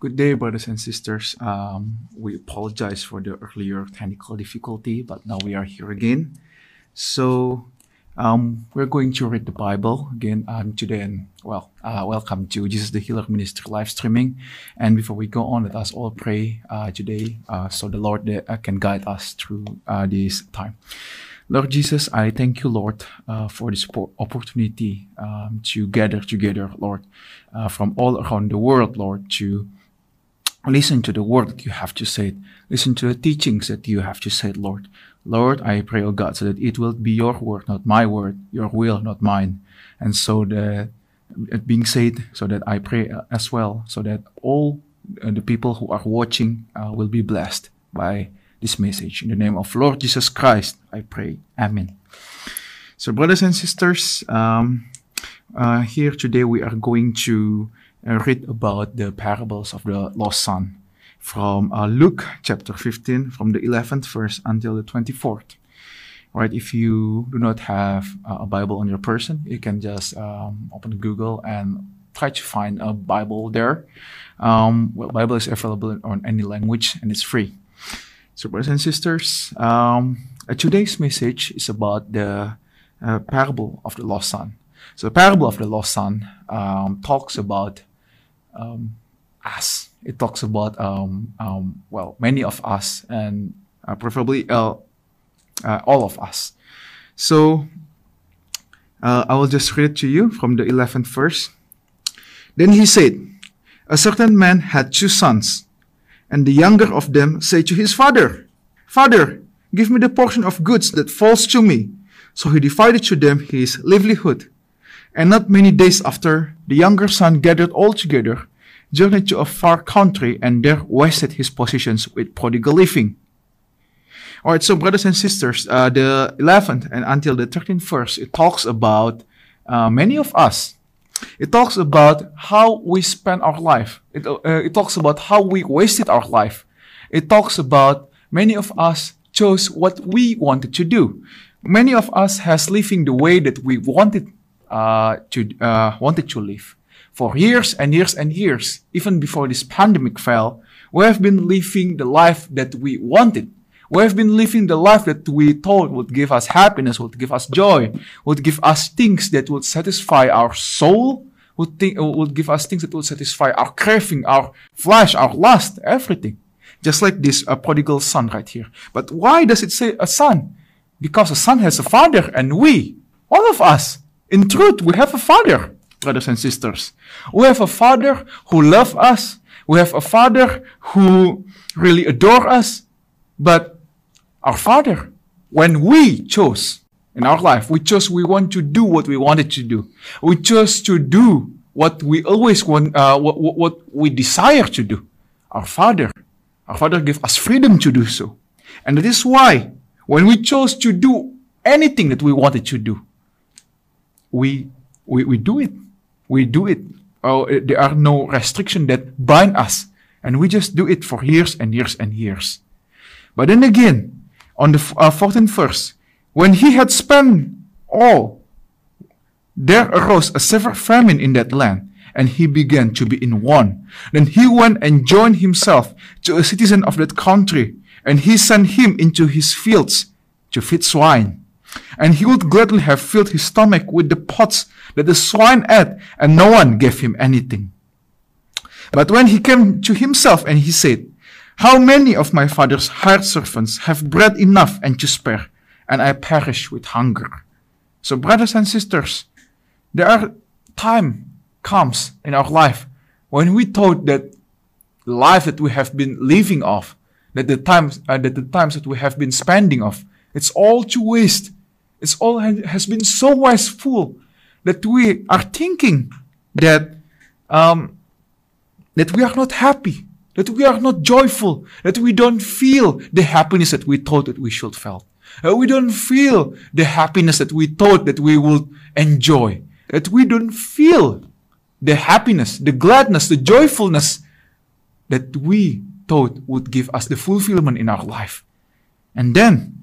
Good day, brothers and sisters. Um, we apologize for the earlier technical difficulty, but now we are here again. So, um, we're going to read the Bible again um, today. And well, uh, welcome to Jesus the Healer Ministry live streaming. And before we go on, let us all pray uh, today uh, so the Lord uh, can guide us through uh, this time. Lord Jesus, I thank you, Lord, uh, for this opportunity um, to gather together, Lord, uh, from all around the world, Lord, to listen to the word that you have to say. Listen to the teachings that you have to say, Lord. Lord, I pray, O God, so that it will be your word, not my word, your will, not mine. And so the it being said, so that I pray as well, so that all uh, the people who are watching uh, will be blessed by this message. In the name of Lord Jesus Christ, I pray. Amen. So, brothers and sisters, um, uh, here today we are going to uh, read about the parables of the lost son from uh, Luke chapter 15, from the 11th verse until the 24th. Right, if you do not have uh, a Bible on your person, you can just um, open Google and try to find a Bible there. Um, well, Bible is available on any language and it's free. So, brothers and sisters, um, uh, today's message is about the uh, parable of the lost son. So, the parable of the lost son um, talks about um, us. It talks about um, um, well, many of us, and uh, preferably uh, uh, all of us. So, uh, I will just read to you from the eleventh verse. Then he said, "A certain man had two sons." And the younger of them said to his father, Father, give me the portion of goods that falls to me. So he divided to them his livelihood. And not many days after, the younger son gathered all together, journeyed to a far country, and there wasted his possessions with prodigal living. Alright, so brothers and sisters, uh, the 11th and until the 13th verse, it talks about uh, many of us it talks about how we spend our life. It, uh, it talks about how we wasted our life. It talks about many of us chose what we wanted to do. Many of us has living the way that we wanted uh, to uh, wanted to live for years and years and years. Even before this pandemic fell, we have been living the life that we wanted. We have been living the life that we thought would give us happiness, would give us joy, would give us things that would satisfy our soul, would, would give us things that would satisfy our craving, our flesh, our lust, everything. Just like this uh, prodigal son right here. But why does it say a son? Because a son has a father and we, all of us, in truth, we have a father, brothers and sisters. We have a father who loves us. We have a father who really adore us. But our Father. When we chose in our life, we chose we want to do what we wanted to do. We chose to do what we always want, uh, what, what we desire to do. Our Father, our Father gave us freedom to do so. And that is why when we chose to do anything that we wanted to do, we, we, we do it. We do it. Oh, there are no restrictions that bind us. And we just do it for years and years and years. But then again, on the uh, 14th verse, when he had spent all, there arose a severe famine in that land, and he began to be in want. Then he went and joined himself to a citizen of that country, and he sent him into his fields to feed swine. And he would gladly have filled his stomach with the pots that the swine ate, and no one gave him anything. But when he came to himself and he said, how many of my father's hired servants have bread enough and to spare, and I perish with hunger? So, brothers and sisters, there are time comes in our life when we thought that the life that we have been living off, that the times uh, that the times that we have been spending off, it's all to waste. It's all has been so wasteful that we are thinking that um, that we are not happy that we are not joyful, that we don't feel the happiness that we thought that we should feel. Uh, we don't feel the happiness that we thought that we would enjoy. That we don't feel the happiness, the gladness, the joyfulness that we thought would give us the fulfillment in our life. And then,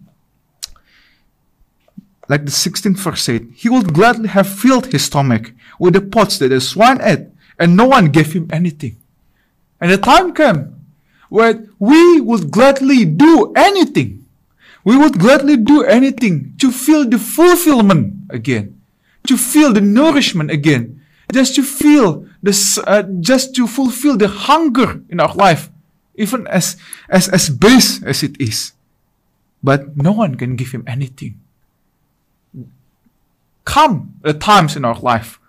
like the 16th verse said, he would gladly have filled his stomach with the pots that the swine ate, and no one gave him anything. And the time came where we would gladly do anything. We would gladly do anything to feel the fulfillment again, to feel the nourishment again, just to feel this, uh, just to fulfill the hunger in our life, even as, as, as base as it is. But no one can give him anything. Come the times in our life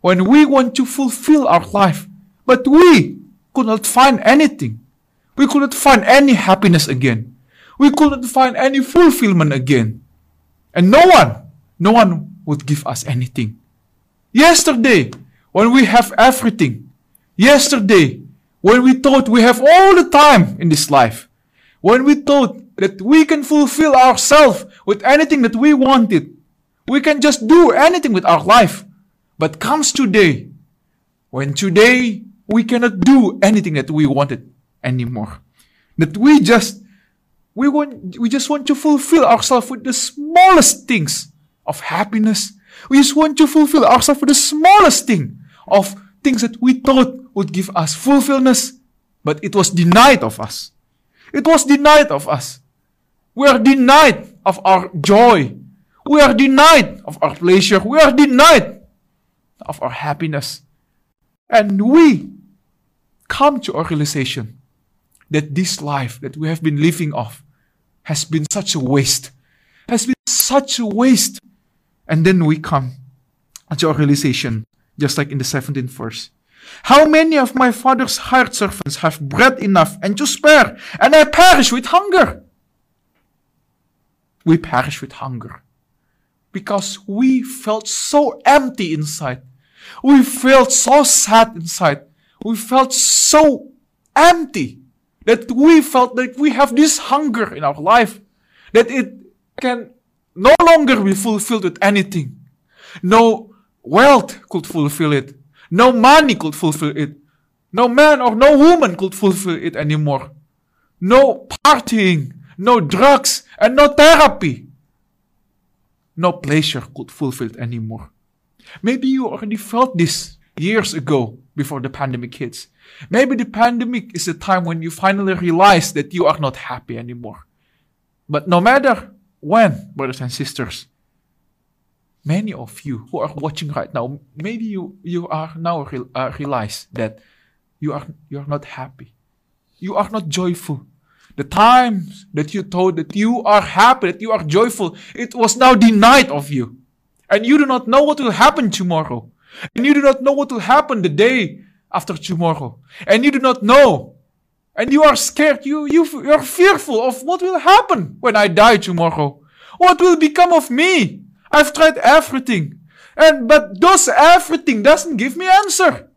when we want to fulfill our life, but we could not find anything. We could not find any happiness again. We could not find any fulfillment again. And no one, no one would give us anything. Yesterday, when we have everything. Yesterday, when we thought we have all the time in this life. When we thought that we can fulfill ourselves with anything that we wanted. We can just do anything with our life. But comes today, when today we cannot do anything that we wanted anymore. That we just, we want, we just want to fulfill ourselves with the smallest things of happiness. We just want to fulfill ourselves with the smallest thing of things that we thought would give us fulfillment, but it was denied of us. It was denied of us. We are denied of our joy. We are denied of our pleasure. We are denied of our happiness. And we come to a realization that this life that we have been living off has been such a waste, has been such a waste. And then we come to a realization, just like in the 17th verse. How many of my father's hired servants have bread enough and to spare, and I perish with hunger? We perish with hunger because we felt so empty inside. We felt so sad inside. We felt so empty that we felt that we have this hunger in our life, that it can no longer be fulfilled with anything. No wealth could fulfill it. No money could fulfill it. No man or no woman could fulfill it anymore. No partying, no drugs, and no therapy. No pleasure could fulfill it anymore. Maybe you already felt this years ago before the pandemic hits. Maybe the pandemic is the time when you finally realize that you are not happy anymore. But no matter when, brothers and sisters, many of you who are watching right now, maybe you, you are now uh, realize that you are, you are not happy. You are not joyful. The times that you thought that you are happy, that you are joyful, it was now denied of you. And you do not know what will happen tomorrow. And you do not know what will happen the day after tomorrow. And you do not know. And you are scared. You, you, you are fearful of what will happen when I die tomorrow. What will become of me? I've tried everything. And, but those everything doesn't give me answer.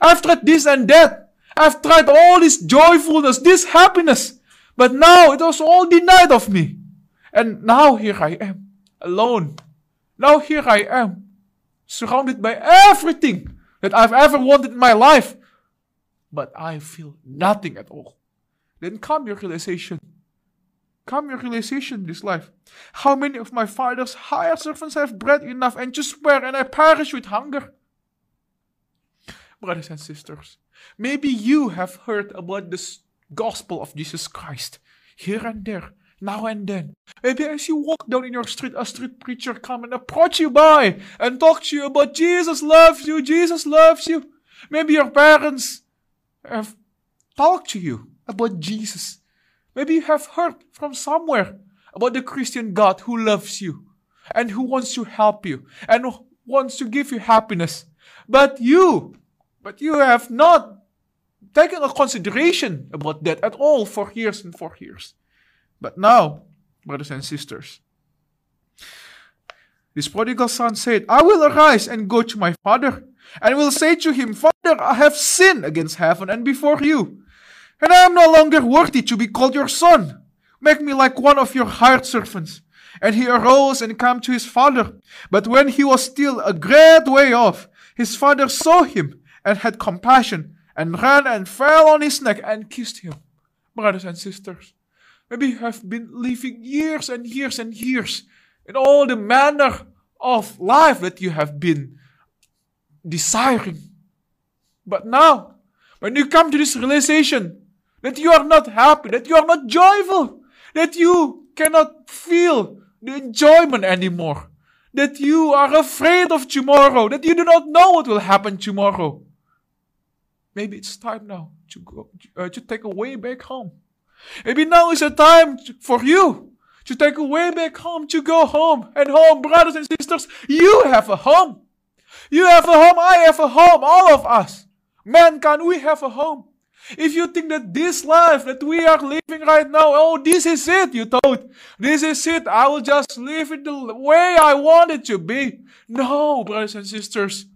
I've tried this and that. I've tried all this joyfulness, this happiness. But now it was all denied of me. And now here I am, alone. Now here I am, surrounded by everything that I've ever wanted in my life. But I feel nothing at all. Then come your realization. Come your realization in this life. How many of my father's hired servants have bread enough and to spare, and I perish with hunger? Brothers and sisters, maybe you have heard about the gospel of Jesus Christ here and there now and then. Maybe as you walk down in your street, a street preacher come and approach you by and talk to you about Jesus loves you, Jesus loves you. Maybe your parents have talked to you about Jesus. Maybe you have heard from somewhere about the Christian God who loves you and who wants to help you and wants to give you happiness. But you, but you have not taken a consideration about that at all for years and for years. But now, brothers and sisters, this prodigal son said, I will arise and go to my father, and will say to him, Father, I have sinned against heaven and before you, and I am no longer worthy to be called your son. Make me like one of your hired servants. And he arose and came to his father. But when he was still a great way off, his father saw him and had compassion, and ran and fell on his neck and kissed him. Brothers and sisters, Maybe you have been living years and years and years in all the manner of life that you have been desiring. But now, when you come to this realization that you are not happy, that you are not joyful, that you cannot feel the enjoyment anymore, that you are afraid of tomorrow, that you do not know what will happen tomorrow. Maybe it's time now to go uh, to take a way back home. Maybe now is the time for you to take a way back home, to go home. And home, brothers and sisters, you have a home. You have a home, I have a home, all of us. Mankind, we have a home. If you think that this life that we are living right now, oh, this is it, you thought, this is it, I will just live it the way I want it to be. No, brothers and sisters.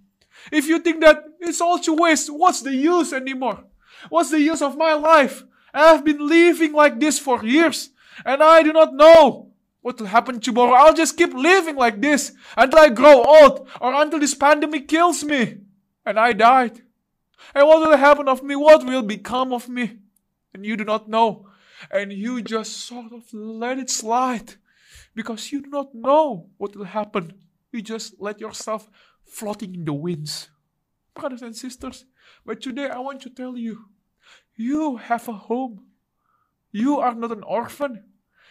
If you think that it's all to waste, what's the use anymore? What's the use of my life? I have been living like this for years, and I do not know what will happen tomorrow. I'll just keep living like this until I grow old or until this pandemic kills me. And I died. And what will happen of me? What will become of me? And you do not know. And you just sort of let it slide because you do not know what will happen. You just let yourself floating in the winds. Brothers and sisters, but today I want to tell you you have a home. You are not an orphan.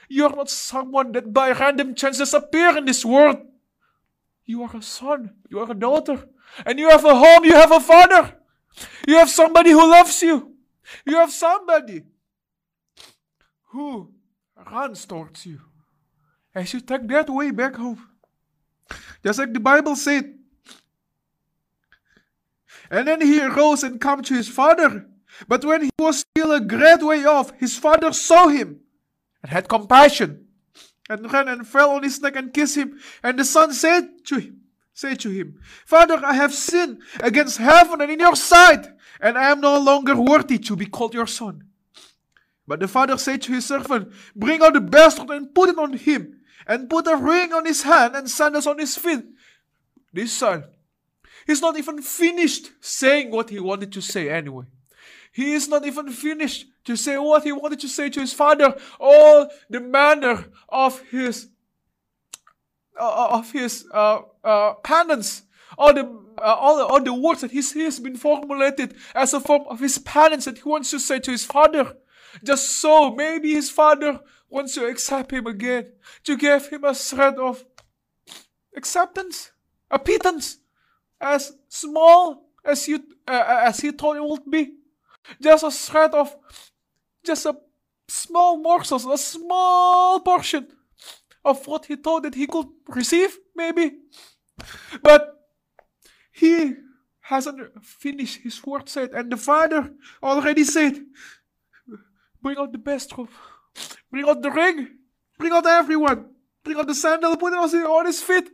You are not someone that by random chances appear in this world. You are a son. You are a daughter. And you have a home. You have a father. You have somebody who loves you. You have somebody who runs towards you. As you take that way back home. Just like the Bible said. And then he arose and came to his father. But when he was still a great way off, his father saw him and had compassion and ran and fell on his neck and kissed him. And the son said to him, Say to him, Father, I have sinned against heaven and in your sight, and I am no longer worthy to be called your son. But the father said to his servant, Bring out the best and put it on him, and put a ring on his hand and sandals on his feet. This son, he's not even finished saying what he wanted to say anyway. He is not even finished to say what he wanted to say to his father. All the manner of his uh, of his uh, uh, penance, all the uh, all, all the words that he, he has been formulated as a form of his penance that he wants to say to his father. Just so maybe his father wants to accept him again, to give him a shred of acceptance, a pittance, as small as you uh, as he thought it would be, just a shred of, just a small morsel, a small portion of what he thought that he could receive, maybe. But he hasn't finished his word said, and the father already said, Bring out the best robe, bring out the ring, bring out everyone, bring out the sandal, put it on his feet.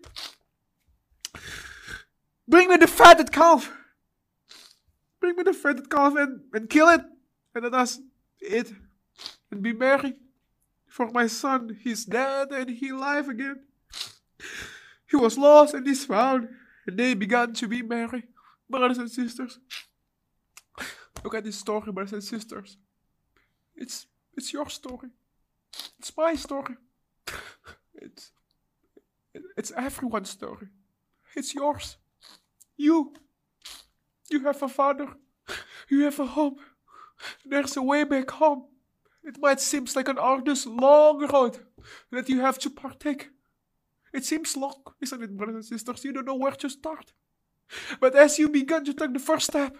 Bring me the fatted calf. Bring me the fatted calf and, and kill it. And let us eat and be merry. For my son, he's dead and he alive again. He was lost and he's found. And they began to be merry. Brothers and sisters. Look at this story, brothers and sisters. It's it's your story. It's my story. It's it's everyone's story. It's yours. You. You have a father. You have a home. There's a way back home. It might seem like an arduous, long road that you have to partake. It seems long, isn't it, brothers and sisters? You don't know where to start. But as you begin to take the first step,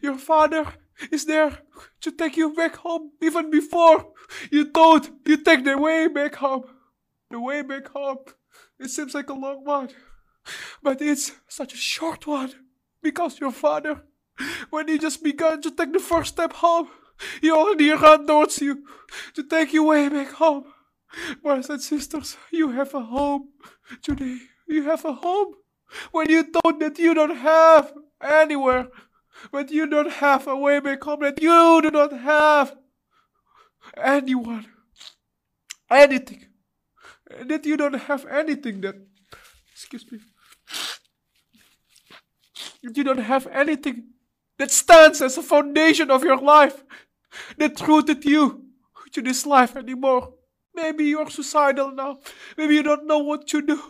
your father is there to take you back home even before you thought you take the way back home. The way back home. It seems like a long one, but it's such a short one because your father, when he just began to take the first step home, he already ran towards you to take you way back home. Brothers and sisters, you have a home today. You have a home when you thought that you don't have anywhere, when you don't have a way back home, that you do not have anyone, anything, that you don't have anything that, excuse me, that you don't have anything that stands as a foundation of your life, that rooted you to this life anymore. Maybe you're suicidal now. Maybe you don't know what to do.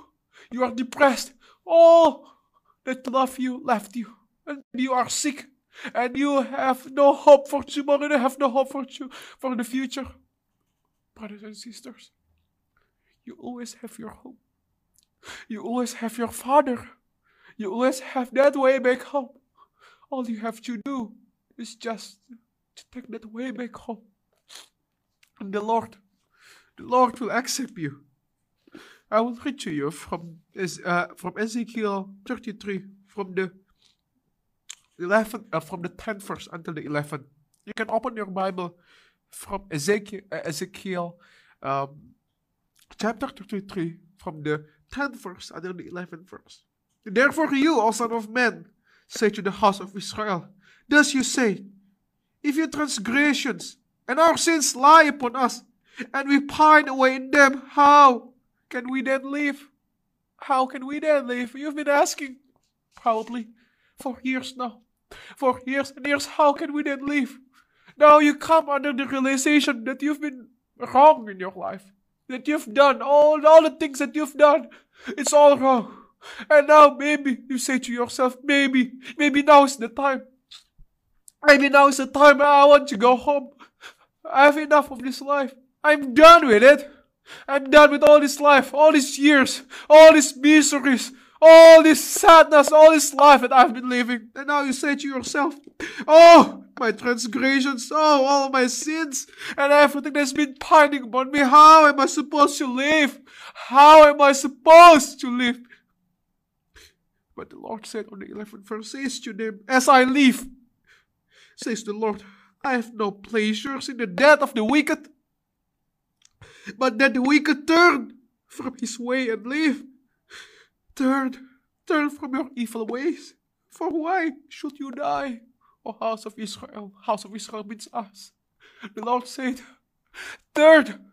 You are depressed. All that love you left you. And you are sick. and you have no hope for tomorrow, you have no hope for, you, for the future, brothers and sisters, you always have your hope. You always have your Father. You always have that way back home. All you have to do is just to take that way back home. And the Lord, the Lord will accept you. I will read to you from, uh, from Ezekiel 33, from the 11, uh, from the 10th verse until the 11th. You can open your Bible from Ezekiel, uh, Ezekiel um, chapter 33, from the 10th verse until the 11th verse. Therefore, you, O Son of Man, say to the house of Israel, Thus you say, If your transgressions and our sins lie upon us, and we pine away in them, how can we then live? How can we then live? You've been asking, probably, for years now. For years and years, how can we then live? Now you come under the realization that you've been wrong in your life. That you've done all, all the things that you've done. It's all wrong. And now maybe you say to yourself, maybe, maybe now is the time. Maybe now is the time I want to go home. I have enough of this life. I'm done with it. I'm done with all this life, all these years, all these miseries, all this sadness, all this life that I've been living. And now you say to yourself, Oh, my transgressions, oh, all my sins, and everything that's been pining upon me. How am I supposed to live? How am I supposed to live? But the Lord said on the 11th verse, says to them, As I live, says the Lord, I have no pleasures in the death of the wicked, but that the wicked turn from his way and live. Turn, turn from your evil ways. For why should you die, O house of Israel? House of Israel means us. The Lord said, Turn,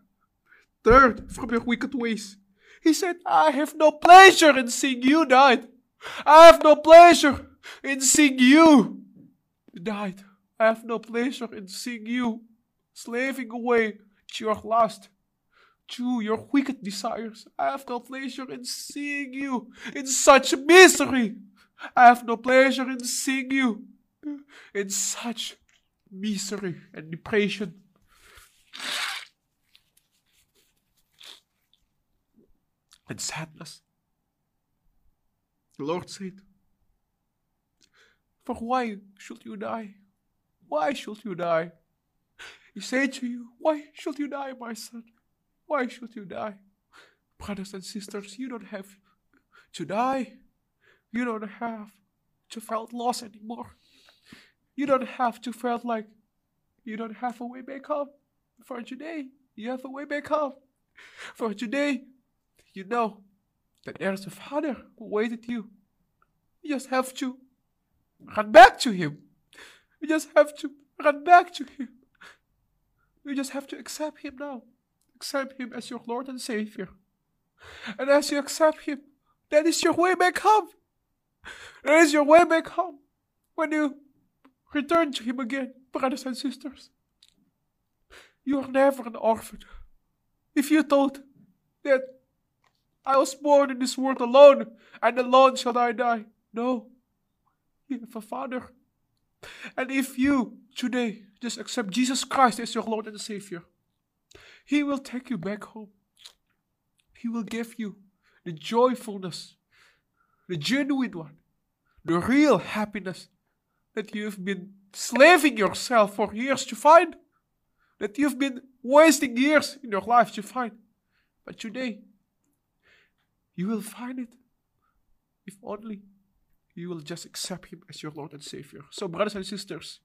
turn from your wicked ways. He said, I have no pleasure in seeing you die. I have no pleasure in seeing you died. I have no pleasure in seeing you slaving away to your lust, to your wicked desires. I have no pleasure in seeing you in such misery. I have no pleasure in seeing you in such misery and depression. And sadness. The Lord said, For why should you die? Why should you die? He said to you, Why should you die, my son? Why should you die? Brothers and sisters, you don't have to die. You don't have to feel loss anymore. You don't have to feel like you don't have a way back home. For today, you have a way back home. For today, you know that there is a Father who waited you. You just have to run back to Him. You just have to run back to Him. You just have to accept Him now. Accept Him as your Lord and Savior. And as you accept Him, that is your way back home. That is your way back home. When you return to Him again, brothers and sisters. You are never an orphan. If you thought that I was born in this world alone, and alone shall I die. No, you have a Father. And if you today just accept Jesus Christ as your Lord and Savior, He will take you back home. He will give you the joyfulness, the genuine one, the real happiness that you've been slaving yourself for years to find, that you've been wasting years in your life to find. But today, you will find it if only you will just accept Him as your Lord and Savior. So, brothers and sisters,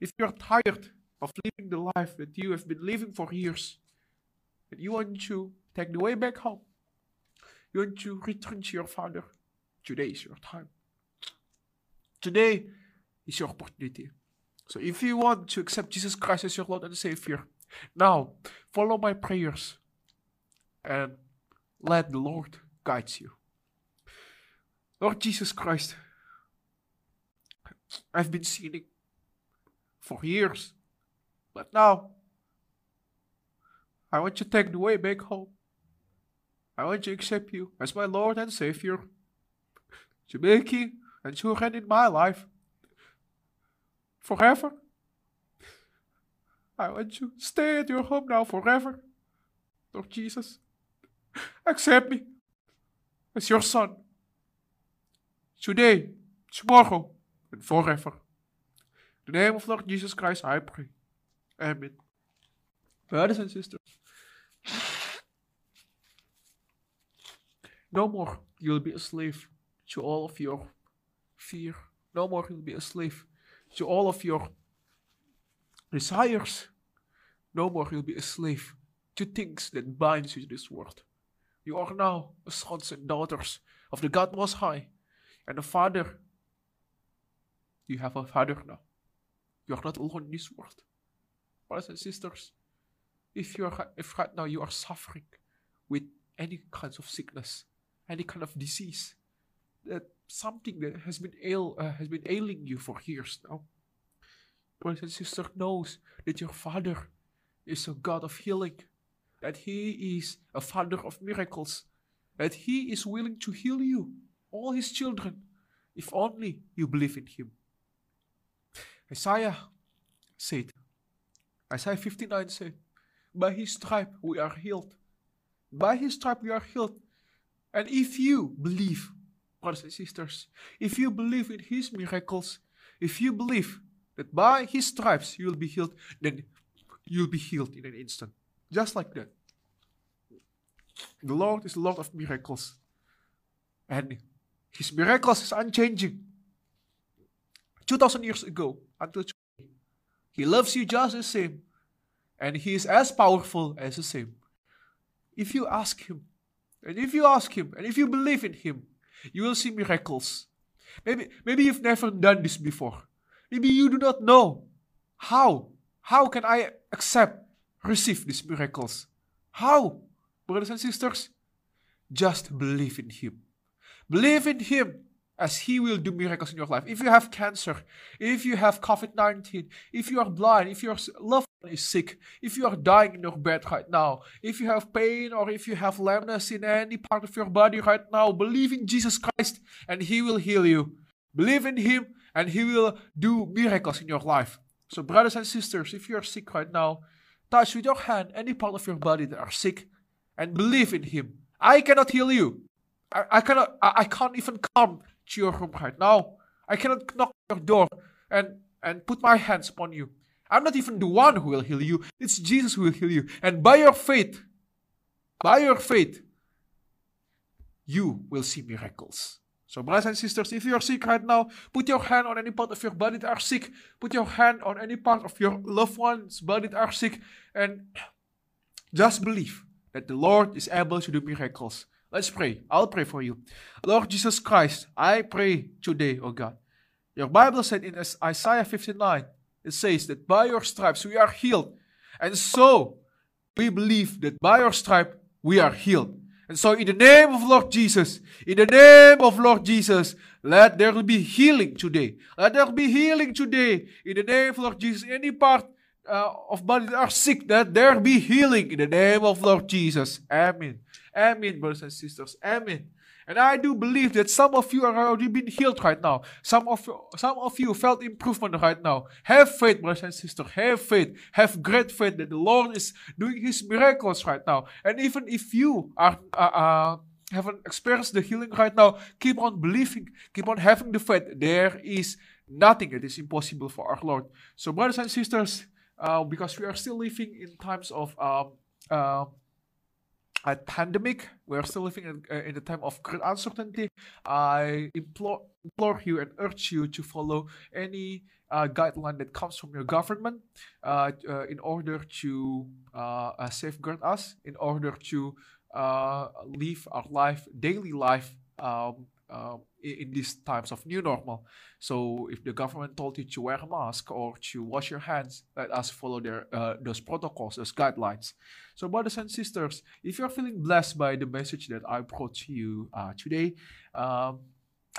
if you are tired of living the life that you have been living for years, and you want to take the way back home, you want to return to your Father, today is your time. Today is your opportunity. So, if you want to accept Jesus Christ as your Lord and Savior, now follow my prayers and let the Lord guides you. Lord Jesus Christ, I've been sinning for years, but now I want to take the way back home. I want to accept you as my Lord and Savior, to be you and to reign in my life. forever. I want you to stay at your home now forever. Lord Jesus, accept me as your son. Today, tomorrow, and forever. In the name of Lord Jesus Christ, I pray. Amen. Brothers and sisters, no more you'll be a slave to all of your fear. No more you'll be a slave to all of your desires. No more you'll be a slave to things that binds you to this world. You are now sons and daughters of the God Most High and a father. You have a father now. You are not alone in this world. Brothers and sisters, if you are if right now you are suffering with any kinds of sickness, any kind of disease, that something that has been ail uh, has been ailing you for years now. Brothers and sisters knows that your Father is a God of healing, that He is a Father of miracles, that He is willing to heal you, all His children, if only you believe in Him. Isaiah said, Isaiah 59 said, By His stripe we are healed. By His stripe we are healed. And if you believe, brothers and sisters, if you believe in His miracles, if you believe that by His stripes you will be healed, then you'll be healed in an instant. Just like that. The Lord is Lord of miracles. And His miracles is unchanging. 2000 years ago until today. He loves you just the same. And He is as powerful as the same. If you ask Him, and if you ask Him, and if you believe in Him, you will see miracles. Maybe, maybe you've never done this before. Maybe you do not know how. How can I accept, receive these miracles? How? Brothers and sisters, just believe in Him. Believe in Him as He will do miracles in your life. If you have cancer, if you have COVID 19, if you are blind, if your loved one is sick, if you are dying in your bed right now, if you have pain or if you have lameness in any part of your body right now, believe in Jesus Christ and He will heal you. Believe in Him and He will do miracles in your life. So, brothers and sisters, if you are sick right now, touch with your hand any part of your body that are sick and believe in Him. I cannot heal you. I, I cannot. I, I can't even come to your room right now. I cannot knock your door and and put my hands upon you. I'm not even the one who will heal you. It's Jesus who will heal you. And by your faith, by your faith, you will see miracles. So, brothers and sisters, if you are sick right now, put your hand on any part of your body that are sick. Put your hand on any part of your loved one's body that are sick. And just believe that the Lord is able to do miracles. Let's pray. I'll pray for you. Lord Jesus Christ, I pray today, oh God. Your Bible said in Isaiah 59, it says that by your stripes we are healed. And so we believe that by your stripe we are healed. And so, in the name of Lord Jesus, in the name of Lord Jesus, let there be healing today. Let there be healing today. In the name of Lord Jesus, any part uh, of body that are sick, let there be healing. In the name of Lord Jesus. Amen. Amen, brothers and sisters. Amen. And I do believe that some of you are already being healed right now. Some of some of you felt improvement right now. Have faith, brothers and sisters. Have faith. Have great faith that the Lord is doing His miracles right now. And even if you are uh, uh, haven't experienced the healing right now, keep on believing. Keep on having the faith. There is nothing that is impossible for our Lord. So, brothers and sisters, uh, because we are still living in times of um, uh, a pandemic. We are still living in, uh, in a time of great uncertainty. I implore, implore you and urge you to follow any uh, guideline that comes from your government uh, uh in order to uh, uh, safeguard us, in order to live our life, daily life, um, um, in, these times of new normal. So if the government told you to wear a mask or to wash your hands, let us follow their uh, those protocols, those guidelines. So brothers and sisters, if you're feeling blessed by the message that I brought to you uh, today, um,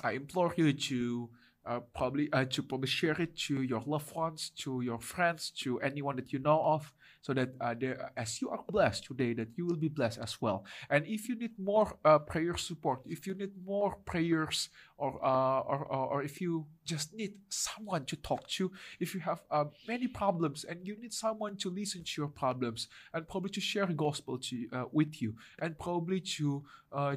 I implore you to uh, probably uh, to probably share it to your loved ones, to your friends, to anyone that you know of, so that uh, there, as you are blessed today, that you will be blessed as well. And if you need more uh, prayer support, if you need more prayers or, uh, or, or, or if you just need someone to talk to, if you have uh, many problems and you need someone to listen to your problems and probably to share gospel to, with you and probably to,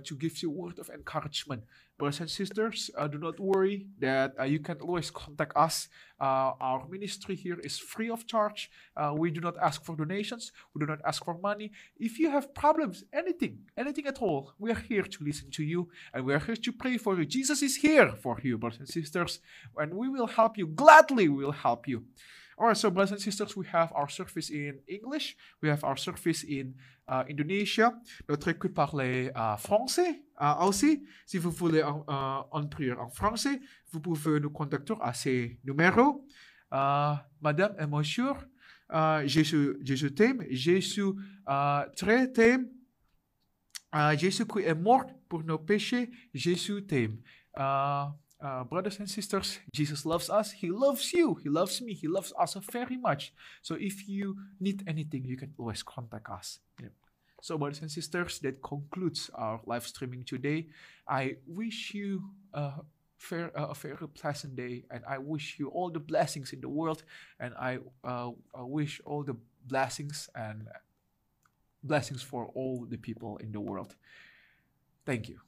to give you word of encouragement, brothers and sisters, uh, do not worry that uh, you can always contact us. Uh, our ministry here is free of charge. Uh, we do not ask for donations. We do not ask for money. If you have problems, anything, anything at all, we are here to listen to you and we are here to pray for you. Jesus is here for you, brothers and sisters, and we will help you. Gladly, we will help you. All right, so brothers and sisters, we have our service in English, we have our service in uh, Indonesia. Notre équipe parle uh, français uh, aussi. Si vous voulez en, uh, en prière en français, vous pouvez nous contacter à ces numéros. Uh, Madame et Monsieur, Jésus, Jésus t'aime, Jésus très t'aime. Jésus qui est mort pour nos péchés, Jésus t'aime. Uh, uh, brothers and sisters, Jesus loves us. He loves you. He loves me. He loves us very much. So if you need anything, you can always contact us. Yeah. So, brothers and sisters, that concludes our live streaming today. I wish you a fair, a very pleasant day, and I wish you all the blessings in the world, and I, uh, I wish all the blessings and blessings for all the people in the world. Thank you.